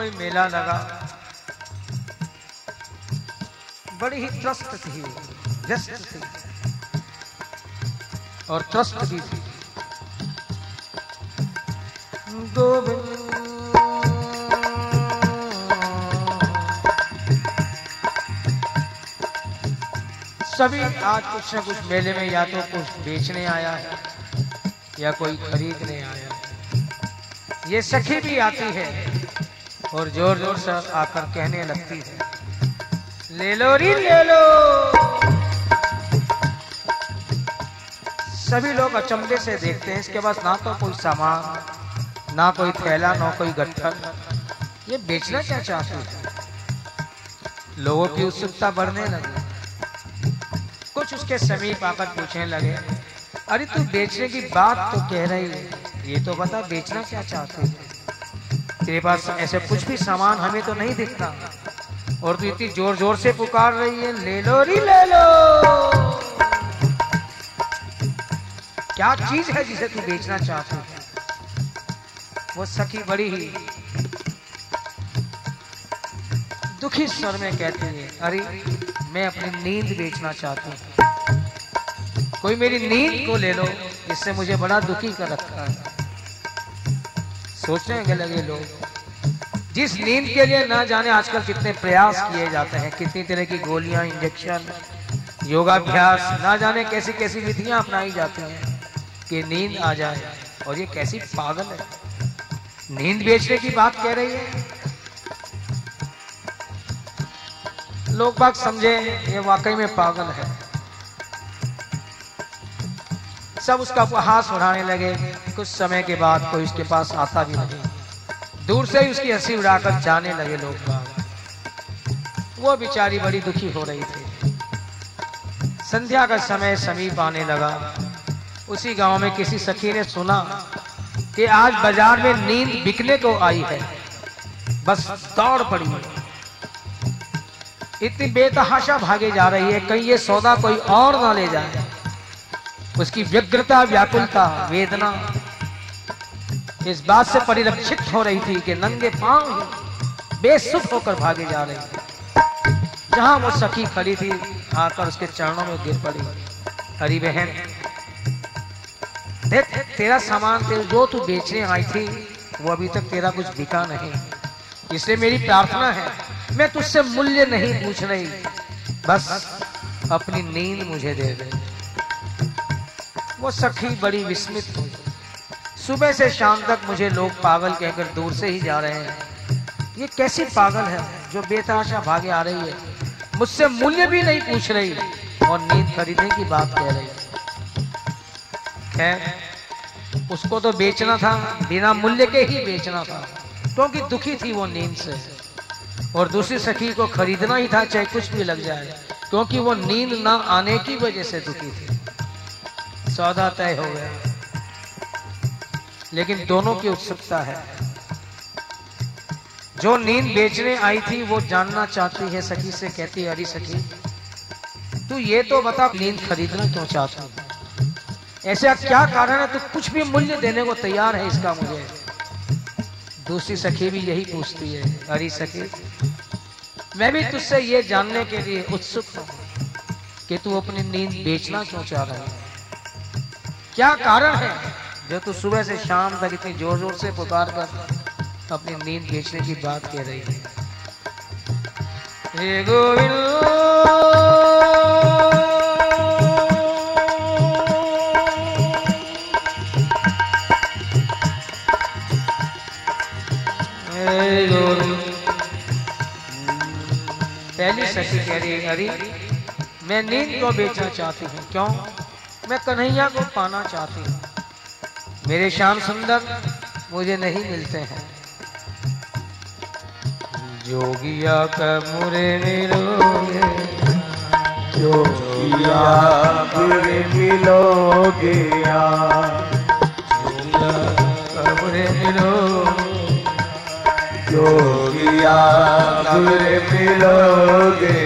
कोई मेला लगा। बड़ी ही त्रस्त थी, व्यस्त थी। और त्रस्त भी थी। दो सभी आज कुछ ना कुछ मेले में या तो कुछ बेचने आया है, या कोई खरीदने आया है। ये सखी भी आती है। और ज़ोर ज़ोर से आकर कहने लगती है, ले लो री ले लो। सभी लोग अचंभे से देखते हैं, इसके पास ना तो कोई सामान, ना कोई थैला, ना कोई गट्ठर। ये बेचना क्या चाहते हैं? लोगों की उत्सुकता बढ़ने लगी। कुछ उसके समीप आकर पूछने लगे, अरे तू बेचने की बात तो कह रही है, ये तो बता बेचना क्या चाहते हैं? तेरे पास ऐसे कुछ भी सामान हमें तो नहीं दिखता। और तू तो इतनी ज़ोर ज़ोर से पुकार रही है, ले लो री, ले लो। क्या चीज़ है जिसे तू बेचना चाहते वो सखी बड़ी ही दुखी स्वर में कहती है, अरे, मैं अपनी नींद बेचना चाहती हूँ। कोई मेरी नींद को ले लो, इससे मुझे बड़ा दुखी कर रखा है। सोचने के अलग लोग। जिस नींद के लिए ना जाने आजकल कितने प्रयास किए जाते हैं, कितनी तरह की गोलियाँ इंजेक्शन योगाभ्यास, ना जाने कैसी कैसी विधियाँ अपनाई जाती हैं कि नींद आ जाए। और ये कैसी पागल है। नींद बेचने की बात कह रही है। लोग बात समझे, ये वाकई में पागल है। सब उसका उपहास उड़ाने लगे। कुछ समय के बाद कोई उसके पास आता भी नहीं। दूर से ही उसकी हँसी उड़ाकर जाने लगे लोग वो बेचारी बड़ी दुखी हो रही थी। संध्या का समय समीप आने लगा। उसी गाँव में किसी सखी ने सुना कि आज बाज़ार में नींद बिकने को आई है। बस दौड़ पड़ी इतनी बेतहाशा भागे जा रही है, कहीं ये सौदा कोई और ना ले जाए। उसकी व्यग्रता, व्याकुलता, वेदना इस बात से परिलक्षित हो रही थी कि नंगे पाँव बेसुख होकर भागे जा रहे थे। जहाँ वो सखी खड़ी थी, आकर उसके चरणों में गिर पड़ी। हरी बहन, देख, तेरा सामान, तेरे जो तू बेचने आई थी, वो अभी तक तेरा कुछ बिका नहीं। इसलिए मेरी प्रार्थना है, मैं तुझसे मूल्य नहीं पूछ रही। बस अपनी नींद मुझे दे दे। वो सखी बड़ी विस्मित हुई। सुबह से शाम तक मुझे लोग पागल कहकर दूर से ही जा रहे हैं। ये कैसी पागल है जो बेतहाशा भागे आ रही है? मुझसे मूल्य भी नहीं पूछ रही और नींद खरीदने की बात कह रही है। उसको तो बेचना था, बिना मूल्य के ही बेचना था, क्योंकि दुखी थी वो नींद से। और दूसरी सखी को खरीदना ही था, चाहे कुछ भी लग जाए, क्योंकि वो नींद ना आने की वजह से दुखी थी। सौदा तय हो गया। लेकिन दोनों की उत्सुकता है। जो नींद बेचने आई थी, वो जानना चाहती है, सखी से कहती अरे सखी, तू ये तो बता नींद खरीदना क्यों चाहता हूँ? ऐसा क्या कारण है? तू कुछ भी मूल्य देने को तैयार है इसका मुझे। दूसरी सखी भी यही पूछती है, अरे सखी, मैं भी तुझसे ये जानने के लिए उत्सुक हूँ कि तू अपनी नींद बेचना क्यों चाह रहा है? क्या कारण है? जो तू सुबह से शाम तक इतनी ज़ोर ज़ोर से पुकार कर अपनी नींद बेचने की बात कह रही है। पहली शशि कह रही है हरी मैं नींद को बेचना चाहती हूँ क्यों? मैं कन्हैया को पाना चाहती हूँ। मेरे श्याम सुंदर मुझे नहीं मिलते हैं। जोगिया कमरे मिलोगे, जोगिया कमुरे मिलोगे कमुरे मिलो जोगिया कमुरे मिलोगे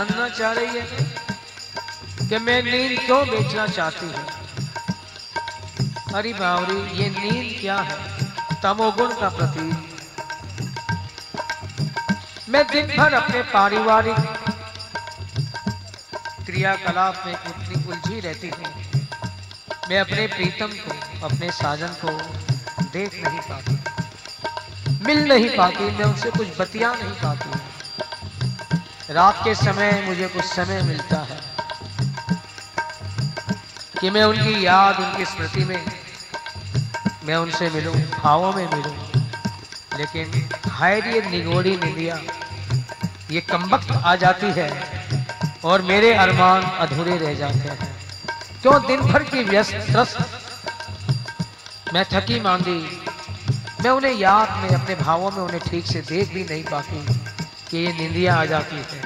जानना चाह रही है कि मैं नींद क्यों बेचना चाहती हूँ? अरे बावरी, ये नींद क्या है? तमोगुण का प्रतीक। मैं दिन भर अपने पारिवारिक क्रियाकलाप में उतनी उलझी रहती हूँ। मैं अपने प्रीतम को, अपने साजन को देख नहीं पाती। मिल नहीं पाती, मैं उनसे कुछ बतिया नहीं पाती। रात के समय मुझे कुछ समय मिलता है कि मैं उनकी याद, उनकी स्मृति में, मैं उनसे मिलूं, भावों में मिलूं। लेकिन हाय ये निगोड़ी निंदिया, ये कमबख्त आ जाती है और मेरे अरमान अधूरे रह जाते हैं। क्यों दिन भर की व्यस्त, त्रस्त? मैं थकी मांदी, मैं उन्हें याद में, अपने भावों में उन्हें ठीक से देख भी नहीं पाती। कि ये निंदिया आ जाती है।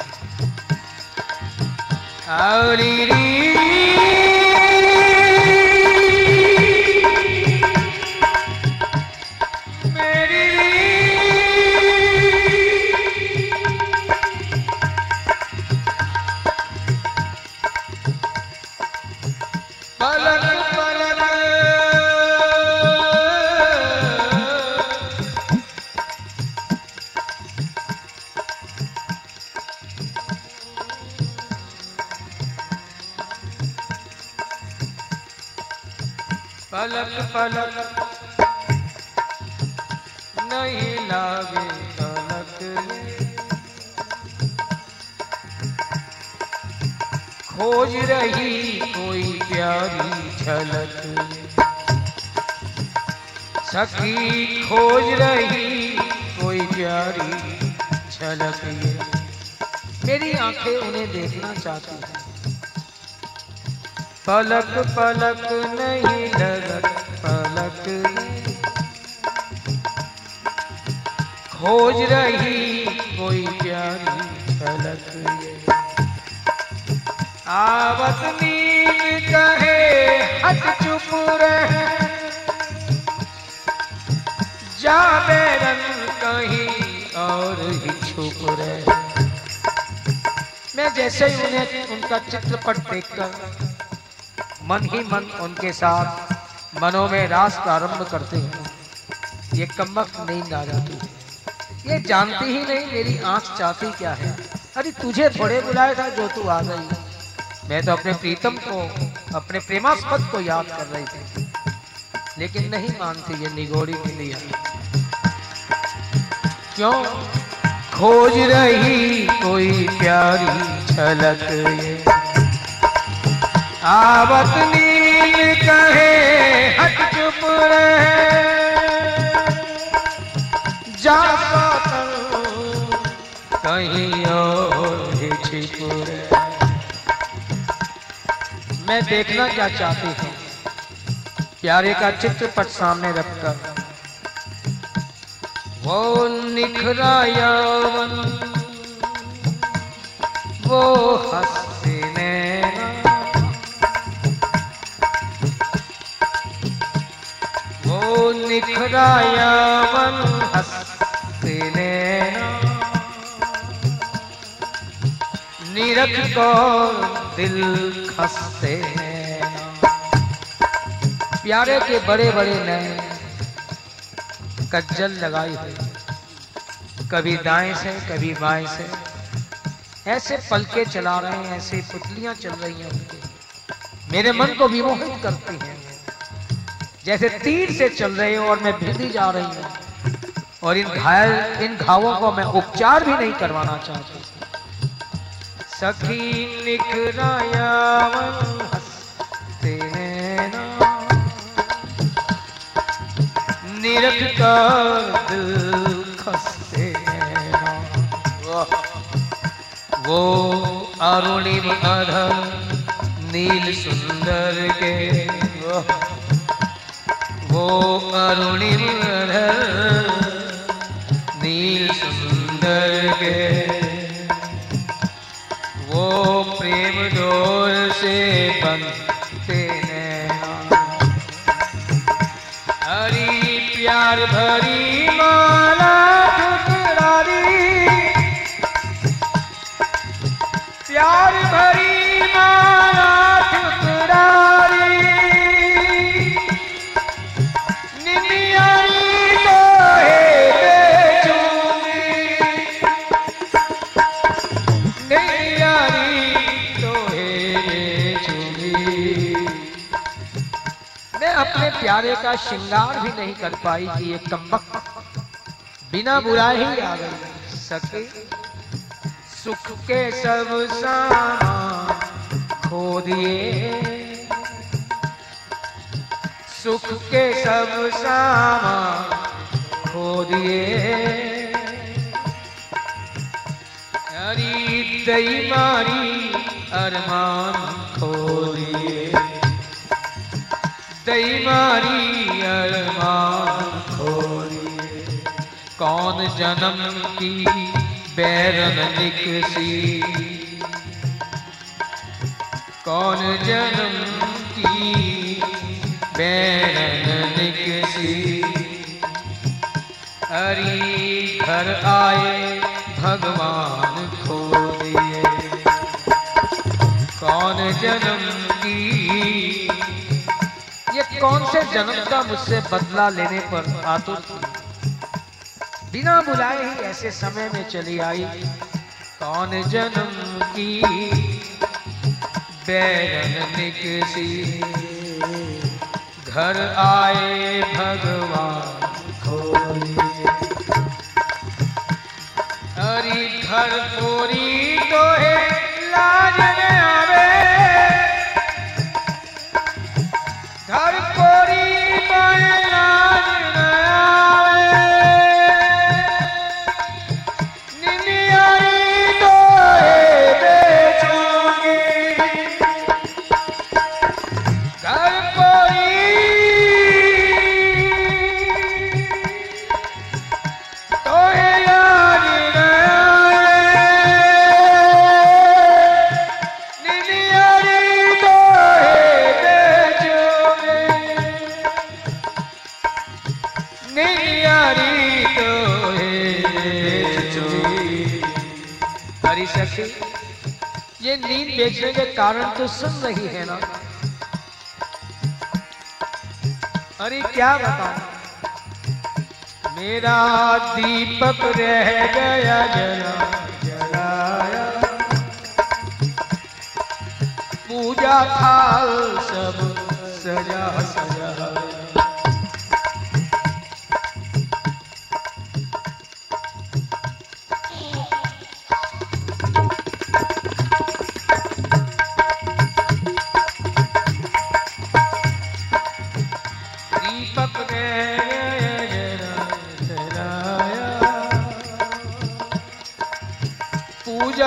पलक पलक। नहीं लागे पलक खोज रही कोई प्यारी झलक। सखी, खोज रही कोई प्यारी झलक। मेरी आँखें उन्हें देखना चाहती हैं। पलक पलक नहीं लगत पलक खोज रही कोई प्यारी झलक ये। आवत नींद कहे, हट चुप रहे। जा बेरन कहीं और ही छुप रहे। मैं जैसे ही उन्हें, उनका चित्रपट देखकर मन ही मन उनके साथ मनों में रास प्रारंभ करते हैं। ये कमक नींद आ जाती है। ये जानती ही नहीं मेरी आँख चाहती क्या है। अरे तुझे थोड़े बुलाया था जो तू आ गई। मैं तो अपने प्रीतम को, अपने प्रेमास्पद को याद कर रही थी। लेकिन नहीं मानती ये निगोरी मिलिया क्यों? खोज रही कोई प्यारी झलक ये। आवत नील कहे, हट चुप रहे। जा कहीं और मैं देखना क्या चाहती हूँ। प्यारे का चित्रपट सामने रखकर। वो निखरा वो हँसी वो निखरा यौवन हँसी नैना निरख को दिल खसते प्यारे के बड़े बड़े नैन कज्जल लगाई हुई। कभी दाएँ से, कभी बाएँ से। ऐसे पलके चला रहे हैं, ऐसे पुतलियाँ चल रही हैं मेरे मन को विमोहित करती हैं। जैसे तीर से चल रहे हो और मैं भिड़ी जा रही हूँ। और इन घायल, इन घावों को मैं उपचार भी नहीं करवाना चाहती। सखी दिल खसते वो अरुणिम अधम नील सुंदर के। वो अरुणिम नील सुंदर के वो प्रेम डोर से बनते हैं। हरी प्यार भरी प्यारे का श्रृंगार भी नहीं कर पाई कि ये कम्बक बिना बुराए ही आ गई। सके सुख के सब सामान खो दिए। सुख के सब सामान खो दिए। हरी दई मारी अरमान खो दई मारी अरमान कौन जन्म की बैरन निकसी कौन जन्म की बैरन निकसी हरी घर आए भगवान खो दिए कौन जन्म कौन से जन्म का मुझसे बदला लेने पर आतुर थी? बिना बुलाए ही ऐसे समय में चली आई। कौन जन्म की? बैरन निकसी। घर आए भगवान हरी घर तो है आवे। घर पूरी तो सुन रही है ना? अरे क्या? बताऊँ? मेरा दीपक रह गया जला जलाया। पूजा थाल सब सजा सजा।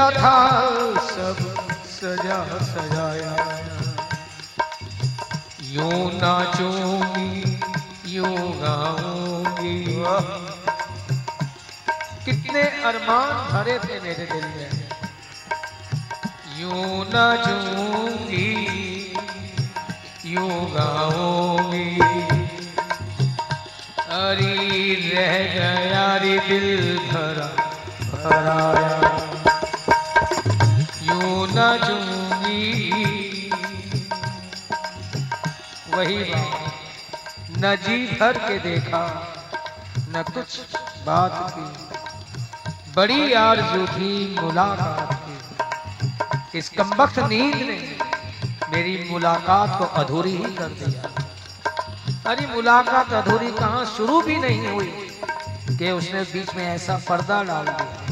पूजा था, सब सजा सजाया। यूँ नाचूँगी, यूँ गाऊँगी। कितने अरमान भरे थे मेरे दिल में। यूँ नाचूँगी, यूँ गाऊँगी। अरे रह गया रे दिल भरा भराया वही बात। न जी भर के देखा, न कुछ बात की। बड़ी आरज़ू थी मुलाकात की। इस कमबख्त नींद ने मेरी मुलाकात को अधूरी ही कर दिया। अरे, मुलाकात अधूरी कहाँ शुरू भी नहीं हुई कि उसने बीच में ऐसा पर्दा डाल दिया।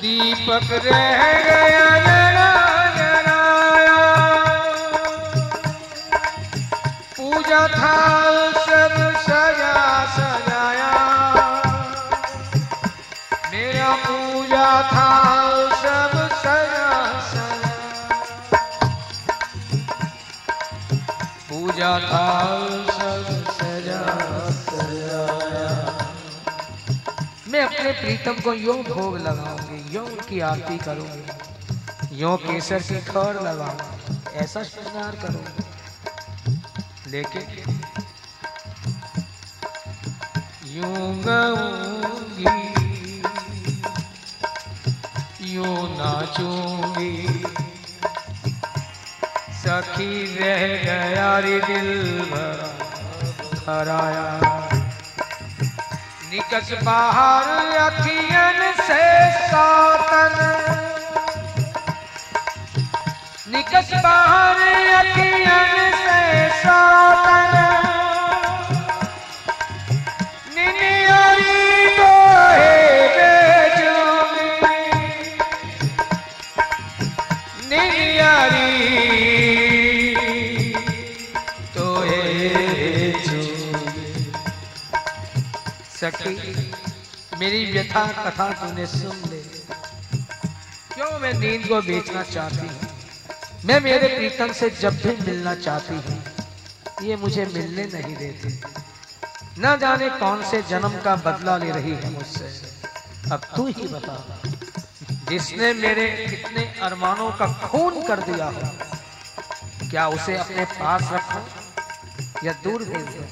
दीपक रह गया सब सजा सजाया। मेरा पूजा था सब पूजा था सब सजा मैं अपने प्रीतम को यूँ भोग लगाऊँगी, यूँ की आरती करूँगी, यूँ केसर की खौर लगाऊँगी, ऐसा श्रृंगार करूँगी। लेकिन यूँ गाऊँगी यूँ नाचूँगी। सखी रह गया रे दिल हराया निकस बाहर अखियन से सातन बाहर अखियन से सातन। सखी, मेरी व्यथा कथा तूने सुन ले। क्यों मैं नींद को बेचना चाहती हूँ? मैं मेरे प्रीतम से जब भी मिलना चाहती हूँ, ये मुझे मिलने नहीं देते। न जाने कौन से जन्म का बदला ले रही है मुझसे। अब तू ही बता। जिसने मेरे कितने अरमानों का खून कर दिया हो, क्या उसे अपने पास रखो या दूर भेज दो?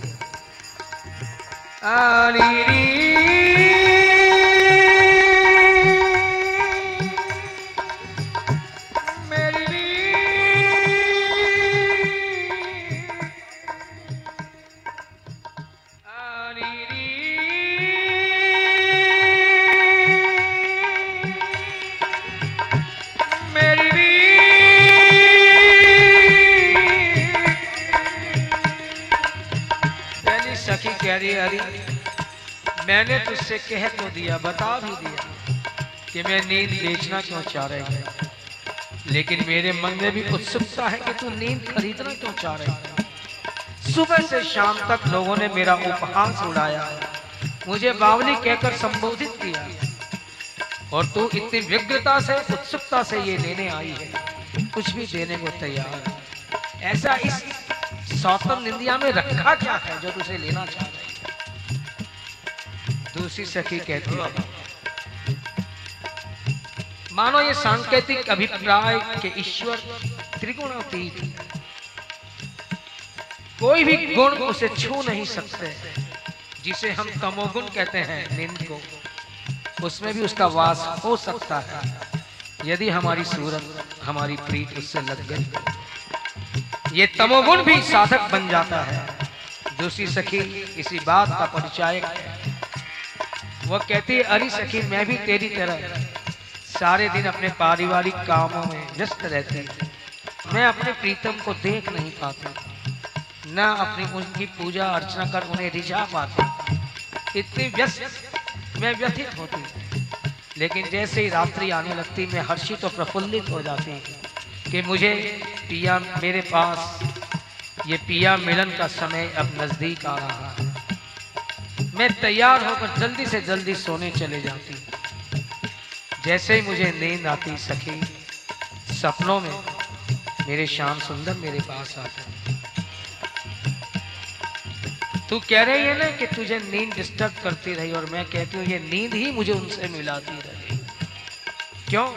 सखी कह रही है अरे मैंने तुझसे कह तो दिया, बता भी दिया कि मैं नींद बेचना क्यों चाह रही है। लेकिन मेरे मन में भी उत्सुकता है कि तू नींद खरीदना क्यों चाह रही है। सुबह से शाम तक लोगों ने मेरा उपहास उड़ाया। मुझे बावली कहकर संबोधित किया। और तू इतनी व्यग्रता से, उत्सुकता से ये लेने आई है। कुछ भी देने को तैयार ऐसा इस सौतम निंदिया में रखा क्या है जो तुझे लेना चाह रही है? दूसरी सखी कहती है, मानो ये सांकेतिक अभिप्राय के ईश्वर त्रिगुणातीत। कोई भी गुण उसे छू नहीं सकते, जिसे हम तमोगुण कहते हैं निंद को उसमें भी उसका वास हो सकता है, यदि हमारी सूरत, हमारी प्रीत उससे लग गई। ये तमोगुण भी साधक बन जाता है। दूसरी सखी इसी बात का परिचायक है। वह कहती है अरे सखी, मैं भी तेरी तरह सारे दिन अपने पारिवारिक कामों में व्यस्त रहती हूँ। मैं अपने प्रीतम को देख नहीं पाती न अपनी उनकी पूजा अर्चना कर उन्हें रिझा पाती इतनी व्यस्त मैं व्यथित होती लेकिन जैसे ही रात्रि आने लगती, मैं हर्षित और प्रफुल्लित हो जाती कि मुझे पिया, मेरे पास ये पिया मिलन का समय अब नज़दीक आ रहा है। मैं तैयार होकर जल्दी से जल्दी सोने चले जाती। जैसे ही मुझे नींद आती, सखी, सपनों में मेरे श्याम सुंदर मेरे पास आते। तू कह रही है ना कि तुझे नींद डिस्टर्ब करती रही, और मैं कहती हूँ, ये नींद ही मुझे उनसे मिलाती रही। क्यों?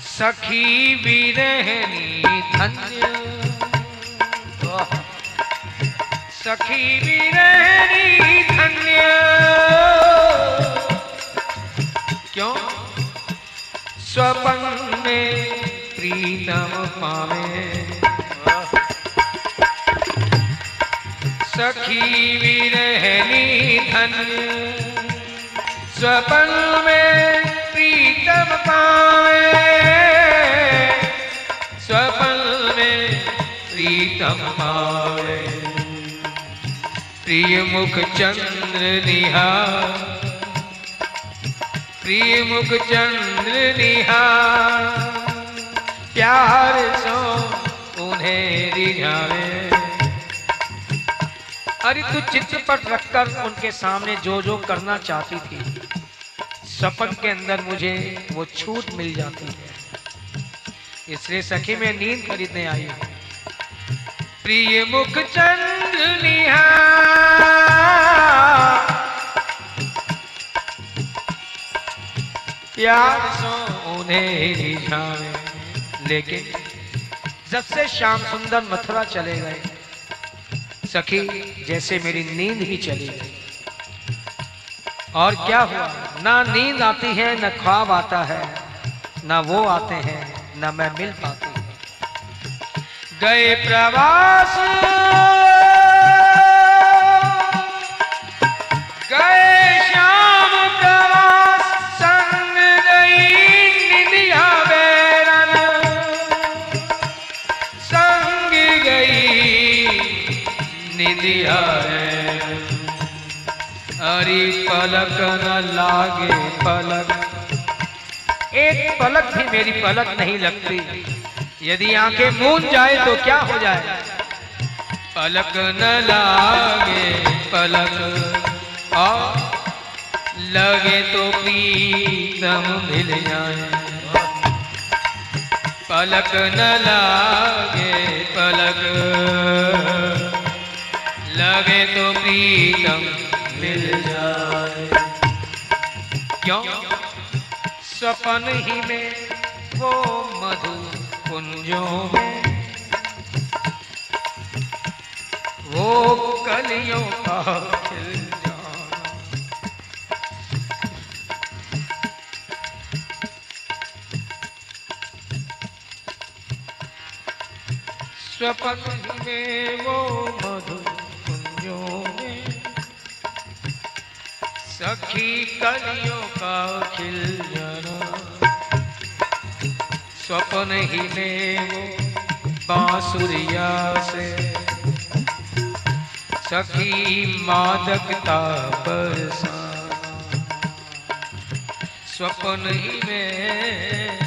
सखी भी रहनी धन्य। सखी भी रहनी धन्य। क्यों? स्वपन में प्रीतम पावे। सखी विरहनी धन्य। स्वपन में प्रीतम पाए स्वपन में प्रीतम पाए प्रिय मुख चंद्र निहार प्रिय मुख चंद्र निहार प्यार सो उन्हें रिझावे। अरे तू चित्रपट रखकर उनके सामने जो जो करना चाहती थी, सपन के अंदर मुझे वो छूट मिल जाती है। इसलिए सखी, में नींद खरीदने आई प्रिय मुख चंद्र प्यार सो उन्हें लेकिन जब से श्याम सुंदर मथुरा चले गए, सखी जैसे मेरी नींद ही चली गई। और क्या हुआ? ना नींद आती है, न ख्वाब आता है, ना वो आते हैं, ना मैं मिल पाती हूँ। गए प्रवास। पलक न लागे पलक। एक पलक भी मेरी पलक नहीं लगती। यदि आँखें मूंद जाए तो क्या हो जाए? पलक न लागे पलक। और लगे तो प्रीतम मिल जाए। पलक न लागे पलक। लगे तो प्रीतम मिल जाए। क्यों? सपन ही में वो मधु कुंजों में। वो कलियों का स्वपन में वो मधु सखी कलियों का खिल जाना। स्वपन ही में वो बांसुरिया से। सखी मादकता बरसाना। स्वपन ही में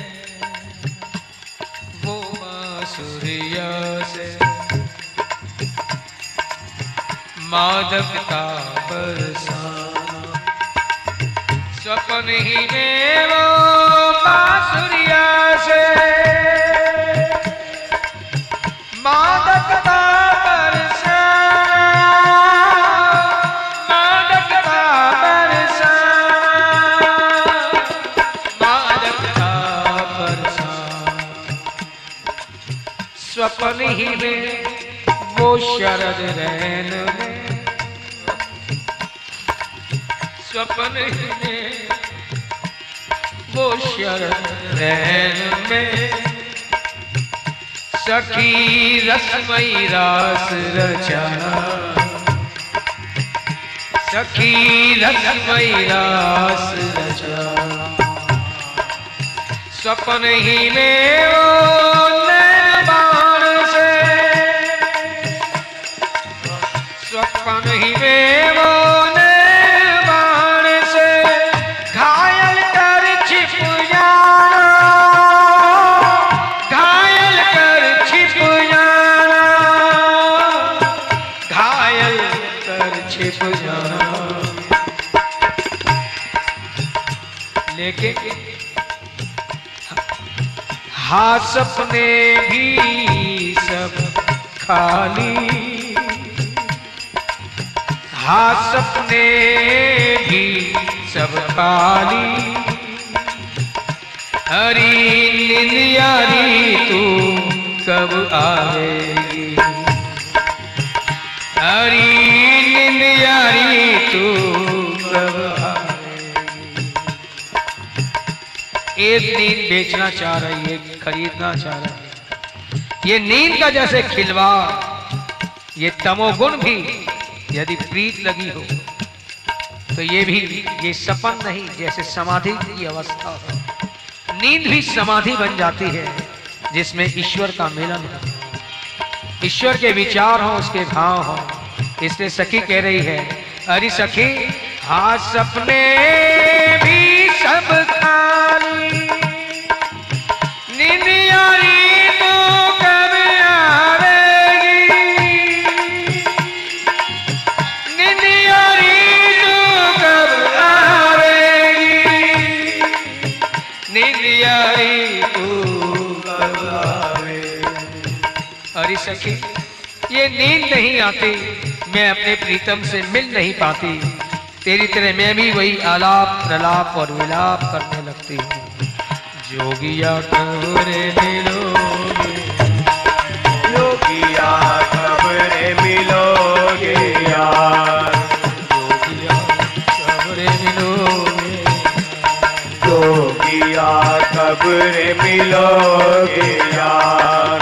वो बांसुरिया से। मादकता बरसाना। ही वो बांसुरिया से। मादकता ही में वो शरद रैन में। स्वपन ही में रैन में। सखी रसमई रास रचना सखी रसमई रास रचना स्वपन ही में बाण से। स्वपन ही में लेकिन हाँ सपने भी सब खाली। हाँ सपने भी सब खाली हरी निंदियारी तू कब आएगी? हरी निंदियारी तू कब एक नींद बेचना चाह रही है खरीदना चाह रही है। ये नींद का जैसे खिलवाड़ ये तमोगुण भी यदि प्रीत लगी हो तो ये भी, ये सपन नहीं, जैसे समाधि की अवस्था हो। नींद भी समाधि बन जाती है, जिसमें ईश्वर का मिलन हो। ईश्वर के विचार हो, उसके भाव हो। इसलिए सखी कह रही है, अरे सखी हाँ सपने भी सब खाली नींद नहीं आती, मैं अपने प्रीतम से मिल नहीं पाती। तेरी तरह मैं भी वही आलाप प्रलाप और विलाप करने लगती हूँ। जोगिया कबरे मिलोगे योगिया खबरे जोगिया मिलोगे योगिया खबरे मिलोगे यार।